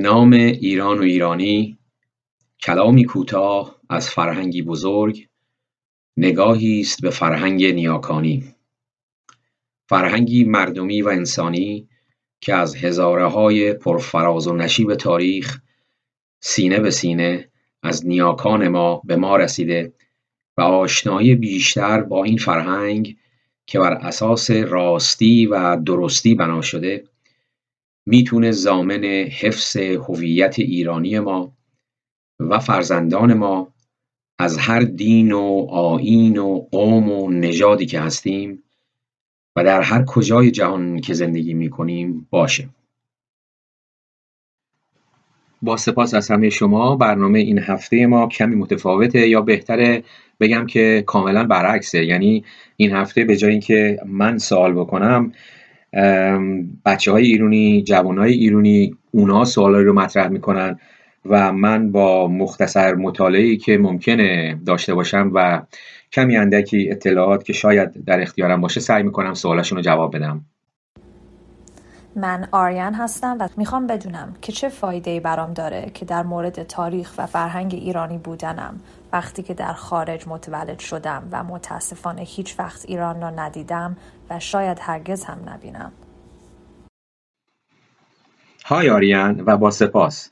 نام ایران و ایرانی کلامی کوتاه از فرهنگی بزرگ نگاهی است به فرهنگ نیاکانی. فرهنگی مردمی و انسانی که از های پرفراز و نشیب تاریخ سینه به سینه از نیاکان ما به ما رسیده و آشنایی بیشتر با این فرهنگ که بر اساس راستی و درستی بنا شده می‌تونه ضامن حفظ هویت ایرانی ما و فرزندان ما از هر دین و آیین و قوم و نژادی که هستیم و در هر کجای جهان که زندگی می‌کنیم باشه. با سپاس از همه شما. برنامه این هفته ما کمی متفاوته یا بهتره بگم که کاملا برعکسه. یعنی این هفته به جای اینکه من سوال بکنم بچه های ایرونی جوان های ایرونی اونا سوال رو مطرح می‌کنن و من با مختصر مطالعه که ممکنه داشته باشم و کمی اندکی اطلاعات که شاید در اختیارم باشه سعی می‌کنم سوالشون رو جواب بدم. من آریان هستم و می‌خوام بدونم که چه فایده برام داره که در مورد تاریخ و فرهنگ ایرانی بودنم وقتی که در خارج متولد شدم و متاسفانه هیچ وقت ایران را ندیدم و شاید هرگز هم نبینم. های آریان و با سپاس.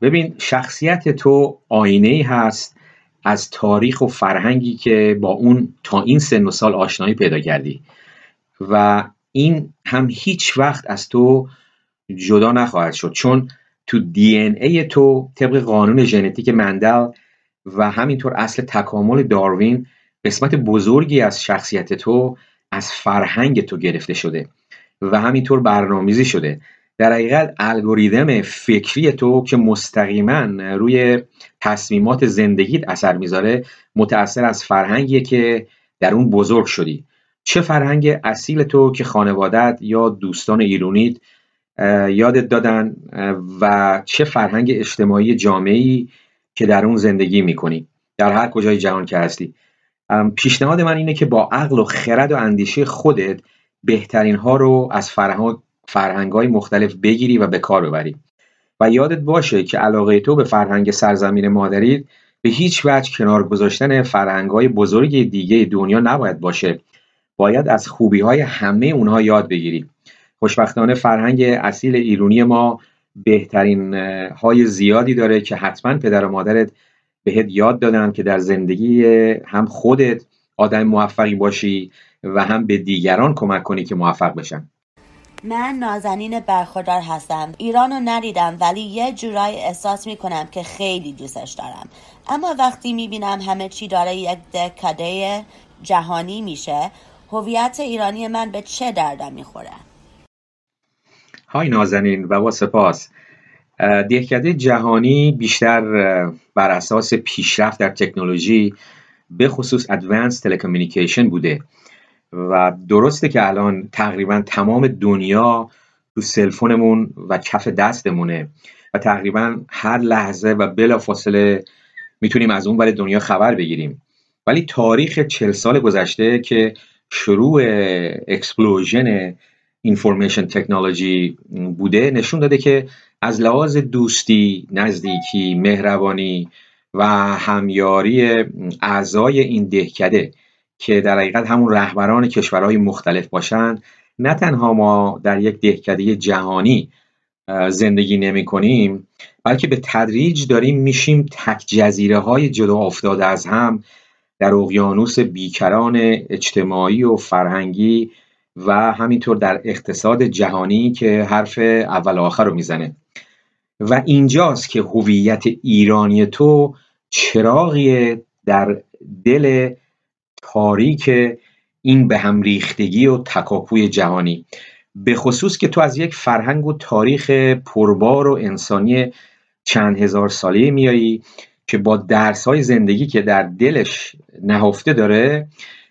ببین شخصیت تو آینه ای هست از تاریخ و فرهنگی که با اون تا این سن و سال آشنایی پیدا کردی. و این هم هیچ وقت از تو جدا نخواهد شد چون تو دی ای تو طبق قانون ژنتیک مندل و همینطور اصل تکامل داروین قسمت بزرگی از شخصیت تو از فرهنگ تو گرفته شده و همینطور برنامه‌ریزی شده. در حقیقت الگوریتم فکری تو که مستقیما روی تصمیمات زندگیت اثر می‌ذاره متأثر از فرهنگیه که در اون بزرگ شدی. چه فرهنگ اصیل تو که خانوادت یا دوستان ایرونیت یادت دادن و چه فرهنگ اجتماعی جامعی که در اون زندگی می‌کنی؟ در هر کجای جهان که هستی. پیشنهاد من اینه که با عقل و خرد و اندیشه خودت بهترین ها رو از فرهنگ های مختلف بگیری و به کار ببری. و یادت باشه که علاقه تو به فرهنگ سرزمین مادریت به هیچ وجه کنار گذاشتن فرهنگ های بزرگ دیگه دنیا نباید باشه. باید از خوبی های همه اونها یاد بگیری خوشبختانه فرهنگ اصیل ایرونی ما بهترین های زیادی داره که حتما پدر و مادرت بهت یاد دادن که در زندگی هم خودت آدم موفقی باشی و هم به دیگران کمک کنی که موفق بشن. من نازنین برخوردار هستم. ایران رو ندیدم ولی یه جورایی احساس می‌کنم که خیلی دوستش دارم. اما وقتی می‌بینم همه چی داره یک دکاده جهانی میشه هویت ایرانی من به چه دردم می‌خوره؟ های نازنین و با سپاس. دهکده جهانی بیشتر بر اساس پیشرفت در تکنولوژی به خصوص ادوانس تلکومونیکیشن بوده و درسته که الان تقریبا تمام دنیا تو سلفونمون و کف دستمونه و تقریبا هر لحظه و بلا فاصله می‌تونیم از اون ور دنیا خبر بگیریم. ولی تاریخ چل سال گذشته که شروع explosion information technology بوده نشون داده که از لحاظ دوستی، نزدیکی، مهربانی و همیاری اعضای این دهکده که در حقیقت همون رهبران کشورهای مختلف باشند نه تنها ما در یک دهکده جهانی زندگی نمی کنیم بلکه به تدریج داریم میشیم تک جزیره های جدا افتاده از هم در اقیانوس بیکران اجتماعی و فرهنگی و همینطور در اقتصاد جهانی که حرف اول آخر رو می‌زنه. و اینجاست که هویت ایرانی تو چراغی در دل تاریک این به هم ریختگی و تکاپوی جهانی. به خصوص که تو از یک فرهنگ و تاریخ پربار و انسانی چند هزار ساله میایی که با درس های زندگی که در دلش نهفته داره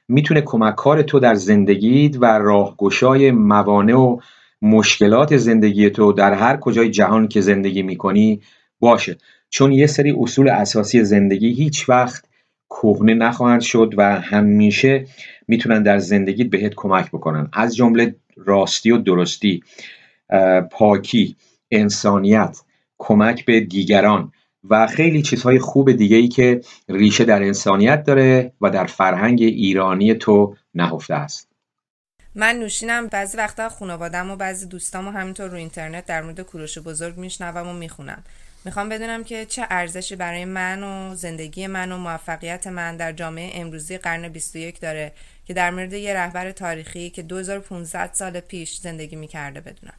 می‌تونه کمککار تو در زندگیت و راهگشای موانع و مشکلات زندگی تو در هر کجای جهان که زندگی می‌کنی باشه. چون یه سری اصول اساسی زندگی هیچ وقت کهنه نخواهند شد و همیشه می‌تونن در زندگیت بهت کمک بکنن. از جمله راستی و درستی پاکی انسانیت کمک به دیگران. و خیلی چیزهای خوب دیگه ای که ریشه در انسانیت داره و در فرهنگ ایرانی تو نهفته است. من نوشینم بعضی وقتا خانوادم و بعضی دوستام و همینطور رو اینترنت در مورد کوروش بزرگ میشنوم و می‌خونم. می‌خوام بدونم که چه ارزشی برای من و زندگی من و موفقیت من در جامعه امروزی قرن 21 داره که در مورد یه رهبر تاریخی که 2500 سال پیش زندگی می‌کرده بدونم.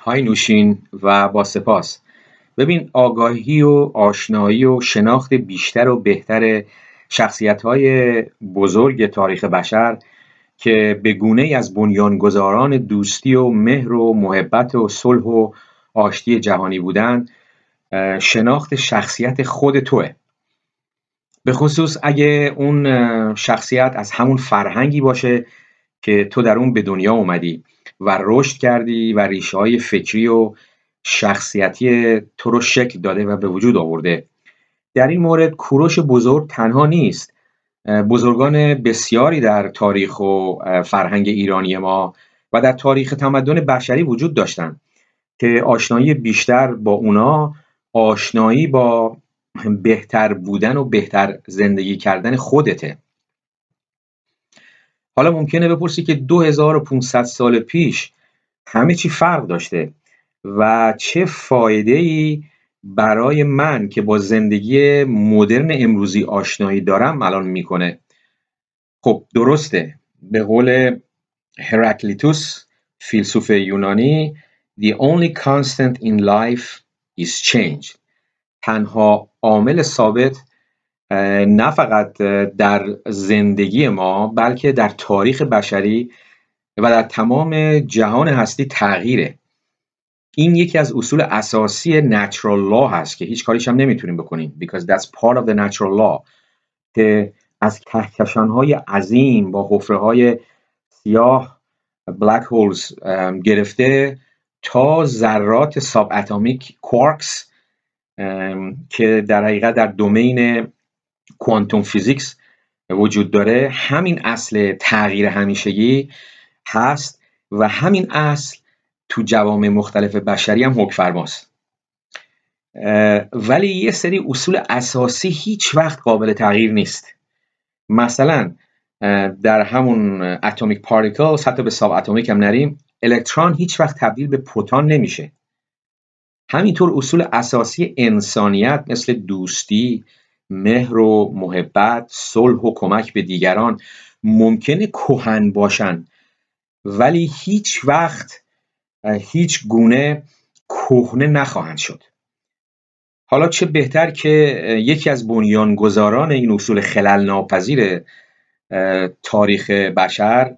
های نوشین و با سپاس. ببین آگاهی و آشنایی و شناخت بیشتر و بهتر شخصیت های بزرگ تاریخ بشر که به گونه ای از بنیانگذاران دوستی و مهر و محبت و صلح و آشتی جهانی بودن شناخت شخصیت خود توه. به خصوص اگه اون شخصیت از همون فرهنگی باشه که تو در اون به دنیا اومدی و رشد کردی و ریشه های فکری و شخصیتی تو رو شکل داده و به وجود آورده. در این مورد کوروش بزرگ تنها نیست. بزرگان بسیاری در تاریخ و فرهنگ ایرانی ما و در تاریخ تمدن بشری وجود داشتند که آشنایی بیشتر با اونا آشنایی با بهتر بودن و بهتر زندگی کردن خودته. حالا ممکنه بپرسی که 2500 سال پیش همه چی فرق داشته. و چه فایده ای برای من که با زندگی مدرن امروزی آشنایی دارم الان می‌کنه. خب درسته. به قول هرکلیتوس فیلسوف یونانی The only constant in life is change. تنها عامل ثابت نه فقط در زندگی ما بلکه در تاریخ بشری و در تمام جهان هستی تغییره. این یکی از اصول اساسی natural law هست که هیچ کاریش هم نمی‌تونیم بکنیم. Because that's part of the natural law. که از کهکشان های عظیم با حفره های سیاه black holes گرفته تا ذرات ساب اتمیک کوارکس که در حقیقت در domain quantum physics وجود داره. همین اصل تغییر همیشگی هست و همین اصل تو جوامع مختلف بشری هم حکم فرماست ولی یه سری اصول اساسی هیچ وقت قابل تغییر نیست. مثلا در همون atomic particles حتی به sub atomic هم نریم الکترون هیچ وقت تبدیل به پروتون نمیشه. همینطور اصول اساسی انسانیت مثل دوستی مهر و محبت صلح و کمک به دیگران ممکنه کهن باشن ولی هیچ وقت هیچ گونه کهنه نخواهند شد. حالا چه بهتر که یکی از بنیانگذاران این اصول خلل ناپذیر تاریخ بشر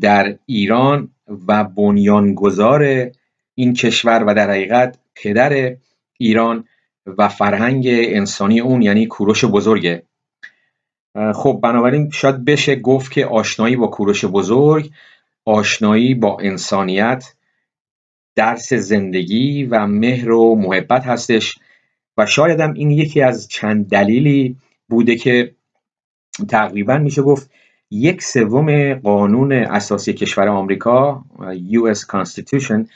در ایران و بنیانگذار این کشور و در حقیقت پدر ایران و فرهنگ انسانی اون یعنی کوروش بزرگه خب بنابراین شاید بشه گفت که آشنایی با کوروش بزرگ آشنایی با انسانیت درس زندگی و مهر و محبت هستش. و شاید هم این یکی از چند دلیلی بوده که تقریبا میشه گفت یک سوم قانون اساسی کشور آمریکا US Constitution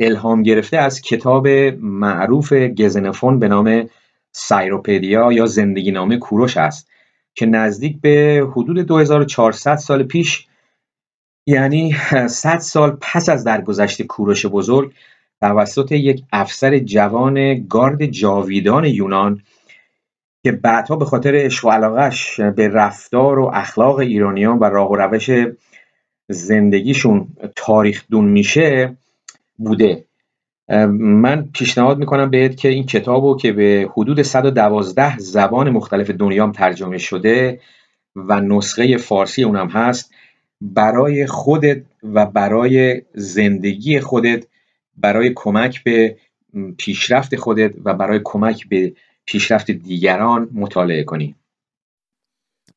الهام گرفته از کتاب معروف گزنفون به نام سایروپدیا یا زندگی نامه کوروش است که نزدیک به حدود 2400 سال پیش یعنی 100 سال پس از درگذشت کوروش بزرگ توسط یک افسر جوان گارد جاویدان یونان که بعدها به خاطر عشق و علاقش به رفتار و اخلاق ایرانیان و راه و روش زندگیشون تاریخ دون میشه بوده. من پیشنهاد می‌کنم بهت که این کتاب که به حدود 112 زبان مختلف دنیا ترجمه شده و نسخه فارسی اونم هست برای خودت و برای زندگی خودت برای کمک به پیشرفت خودت و برای کمک به پیشرفت دیگران مطالعه کنی.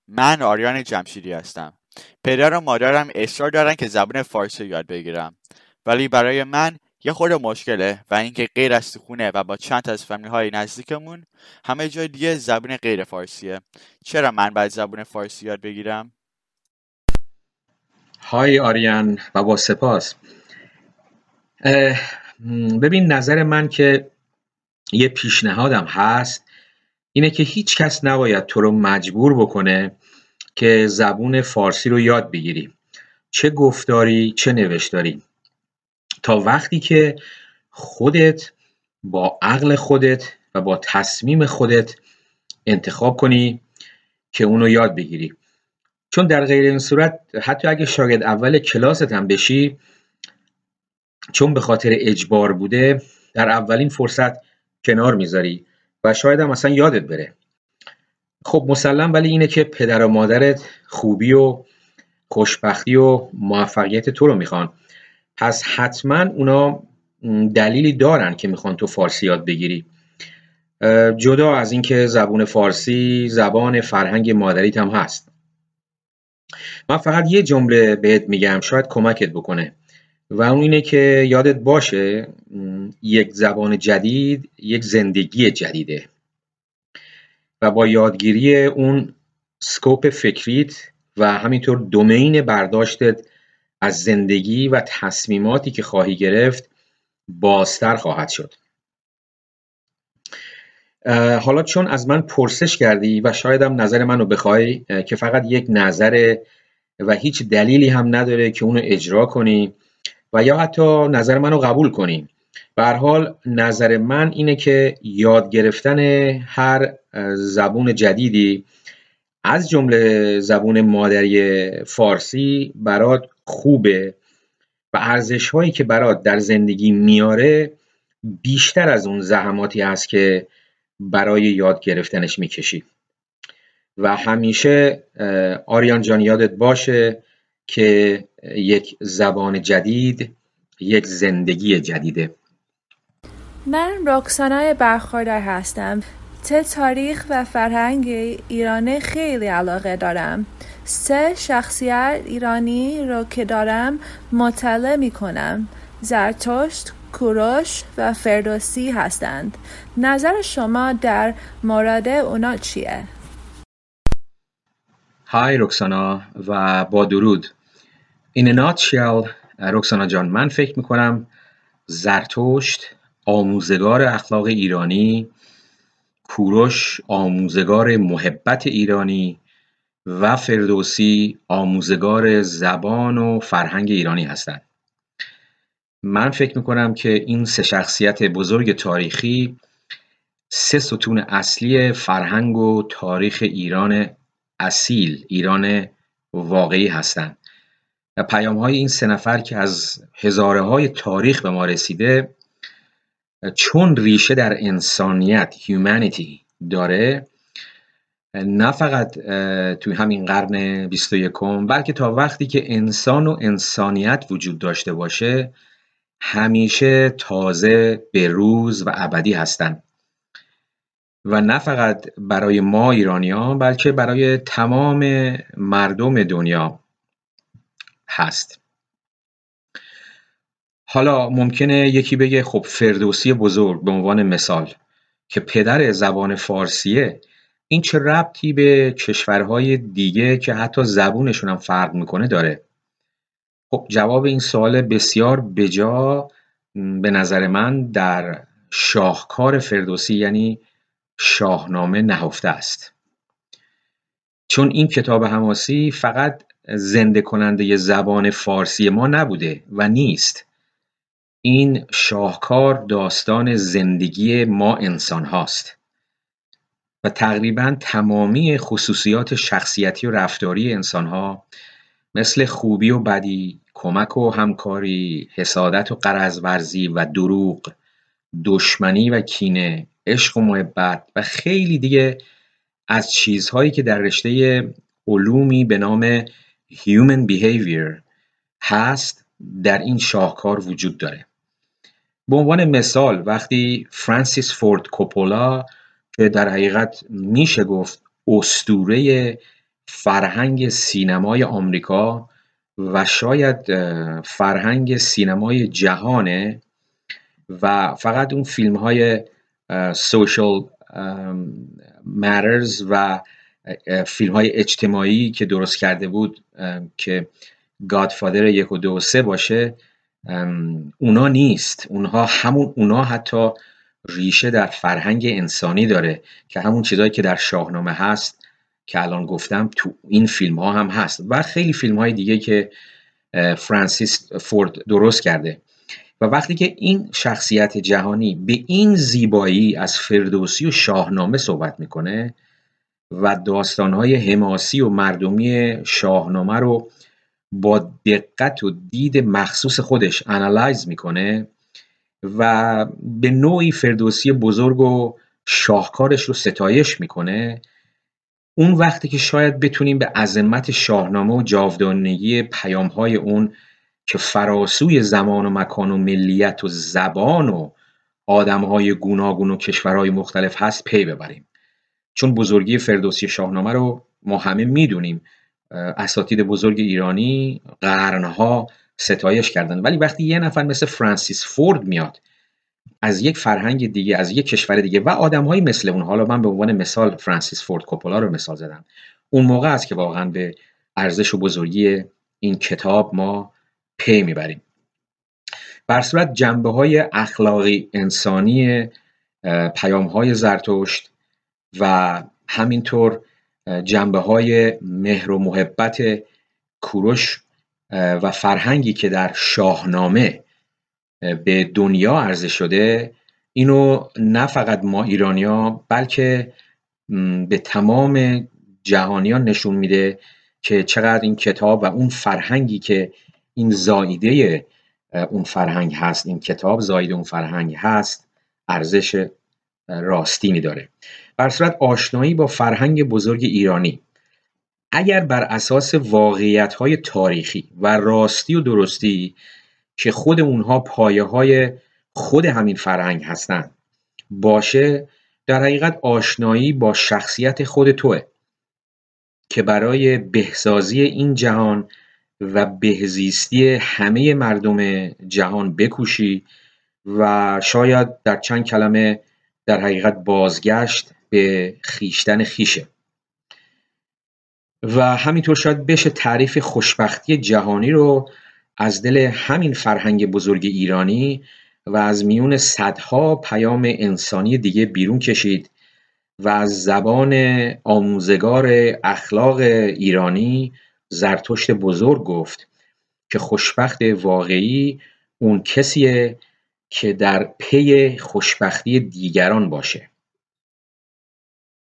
من آریان جمشیدی هستم. پدر و مادرم اصرار دارن که زبان فارسی یاد بگیرم. ولی برای من یه خورده مشکله و اینکه غیر از خونه و با چند از فامیل های نزدیکمون همه جای دیگه زبان غیر فارسیه. چرا من باید زبان فارسی یاد بگیرم؟ های آریان و با سپاس. ببین نظر من که یه پیشنهادم هست اینه که هیچ کس نباید تو رو مجبور بکنه که زبون فارسی رو یاد بگیری. چه گفتاری چه نوشتاری. تا وقتی که خودت با عقل خودت و با تصمیم خودت انتخاب کنی که اونو یاد بگیری. چون در غیر این صورت حتی اگه شاگرد اول کلاست هم بشی چون به خاطر اجبار بوده در اولین فرصت کنار می‌ذاری و شاید هم اصلا یادت بره. خب مسلم ولی اینه که پدر و مادرت خوبی و خوشبختی و موفقیت تو رو می‌خوان. پس حتما اونا دلیلی دارن که می‌خوان تو فارسی یاد بگیری. جدا از اینکه زبون فارسی زبان فرهنگ مادریت هم هست. من فقط یه جمله بهت میگم شاید کمکت بکنه. و اون اینه که یادت باشه یک زبان جدید یک زندگی جدیده. و با یادگیری اون سکوپ فکریت و همینطور دومین برداشتت از زندگی و تصمیماتی که خواهی گرفت بازتر خواهد شد. حالا چون از من پرسش کردی و شایدم نظر منو بخوای که فقط یک نظر و هیچ دلیلی هم نداره که اونو اجرا کنی و یا حتی نظر منو قبول کنی. به حال نظر من اینه که یاد گرفتن هر زبون جدیدی از جمله زبون مادری فارسی برات خوبه و ارزش هایی که برات در زندگی میاره بیشتر از اون زحماتی هست که برای یاد گرفتنش می‌کشی. و همیشه آریان جان یادت باشه که یک زبان جدید یک زندگی جدیده. من رکسانای برخوردار هستم. ته تاریخ و فرهنگ ایران خیلی علاقه دارم. سه شخصیت ایرانی رو که دارم مطالعه می کنم زرتشت، کوروش و فردوسی هستند. نظر شما در مورد اونا چیه؟ های رکسانا و با درود. این ناتشل رکسانا جان من فکر می‌کنم زرتشت آموزگار اخلاق ایرانی کوروش آموزگار محبت ایرانی و فردوسی آموزگار زبان و فرهنگ ایرانی هستند. من فکر می‌کنم که این سه شخصیت بزرگ تاریخی سه ستون اصلی فرهنگ و تاریخ ایران اصیل ایران واقعی هستند. و پیام های این سه نفر که از هزاره های تاریخ به ما رسیده چون ریشه در انسانیت هیومانیتی داره نه فقط توی همین قرن 21 بلکه تا وقتی که انسان و انسانیت وجود داشته باشه همیشه تازه به روز و ابدی هستند و نه فقط برای ما ایرانیان بلکه برای تمام مردم دنیا هست. حالا ممکنه یکی بگه خب فردوسی بزرگ به عنوان مثال که پدر زبان فارسیه این چه ربطی به کشورهای دیگه که حتی زبونشون هم فرق می‌کنه داره؟ خب جواب این سوال بسیار بجا به نظر من در شاهکار فردوسی یعنی شاهنامه نهفته است. چون این کتاب حماسی فقط زنده کننده زبان فارسی ما نبوده و نیست. این شاهکار داستان زندگی ما انسان هاست و تقریبا تمامی خصوصیات شخصیتی و رفتاری انسان ها مثل خوبی و بدی، کمک و همکاری، حسادت و قرض و دروغ، دشمنی و کینه، عشق و محبت و خیلی دیگه از چیزهایی که در رشته علومی به نام Human Behavior هست در این شاهکار وجود داره. به عنوان مثال وقتی فرانسیس فورد کوپولا که در حقیقت میشه گفت استوره فرهنگ سینمای آمریکا و شاید فرهنگ سینمای جهانه و فقط اون فیلم های سوشال ماترز و فیلم های اجتماعی که درست کرده بود که گادفادر یک و دو و سه باشه اونا نیست. اونها همون اونا حتی ریشه در فرهنگ انسانی داره که همون چیزهایی که در شاهنامه هست که الان گفتم تو این فیلم ها هم هست و خیلی فیلم های دیگه که فرانسیس فورد درست کرده. و وقتی که این شخصیت جهانی به این زیبایی از فردوسی و شاهنامه صحبت می‌کنه و داستانهای حماسی و مردمی شاهنامه رو با دقت و دید مخصوص خودش انالایز می‌کنه و به نوعی فردوسی بزرگ و شاهکارش رو ستایش می‌کنه اون وقتی که شاید بتونیم به عظمت شاهنامه و جاودانگی پیامهای اون که فراسوی زمان و مکان و ملیت و زبان و آدمهای گوناگون و کشورهای مختلف هست پی ببریم. چون بزرگی فردوسی شاهنامه رو ما همه می‌دونیم. اساتید بزرگ ایرانی قرنها ستایش کردن. ولی وقتی یه نفر مثل فرانسیس فورد میاد از یک فرهنگ دیگه از یک کشور دیگه و آدمهایی مثل اون. حالا من به عنوان مثال فرانسیس فورد کوپولا رو مثال زدم. اون موقع است که واقعا به ارزش و بزرگی این کتاب ما پی می‌بریم. بر صورت جنبه های اخلاقی انسانی پیام های زرتشت و همینطور جنبه های مهر و محبت کوروش و فرهنگی که در شاهنامه به دنیا عرضه شده. اینو نه فقط ما ایرانیا بلکه به تمام جهانیان نشون میده که چقدر این کتاب و اون فرهنگی که این زایده اون فرهنگ هست این کتاب زایده اون فرهنگ هست ارزش راستینی داره بر صورت آشنایی با فرهنگ بزرگ ایرانی اگر بر اساس واقعیت های تاریخی و راستی و درستی که خود اونها پایه های خود همین فرهنگ هستند. باشه در حقیقت آشنایی با شخصیت خود توه که برای بهسازی این جهان و بهزیستی همه مردم جهان بکوشی و شاید در چند کلمه در حقیقت بازگشت به خیشتن خیشه. و همینطور شاید بشه تعریف خوشبختی جهانی رو از دل همین فرهنگ بزرگ ایرانی و از میون صدها پیام انسانی دیگه بیرون کشید و از زبان آموزگار اخلاق ایرانی زرتشت بزرگ گفت که خوشبخت واقعی اون کسیه که در پی خوشبختی دیگران باشه.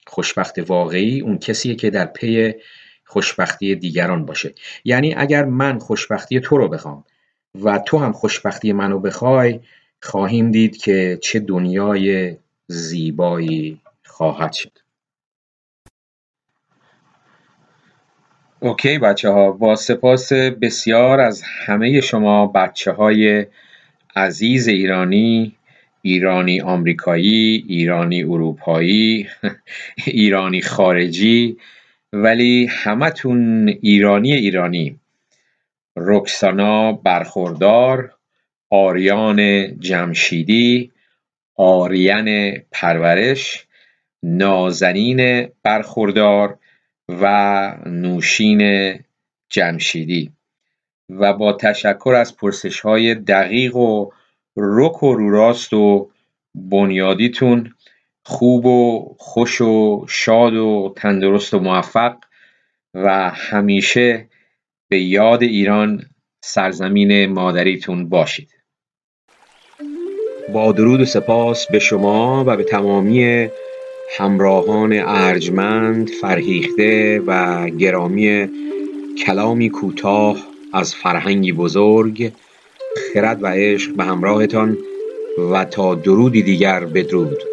خوشبخت واقعی اون کسیه که در پی خوشبختی دیگران باشه. یعنی اگر من خوشبختی تو رو بخوام و تو هم خوشبختی منو بخوای خواهیم دید که چه دنیای زیبایی خواهد شد. اوکی بچه ها با سپاس بسیار از همه شما بچه های عزیز ایرانی ایرانی آمریکایی ایرانی اروپایی ایرانی خارجی ولی همتون ایرانی ایرانی. رکسانا برخوردار آریان جمشیدی آریان پرورش نازنین برخوردار و نوشین جمشیدی. و با تشکر از پرسش های دقیق و رک و روراست و بنیادیتون خوب و خوش و شاد و تندرست و موفق و همیشه به یاد ایران سرزمین مادریتون باشید. با درود و سپاس به شما و به تمامی همراهان ارجمند فرهیخته و گرامی کلامی کوتاه از فرهنگی بزرگ خرد و عشق به همراهتان و تا درودی دیگر بدرود.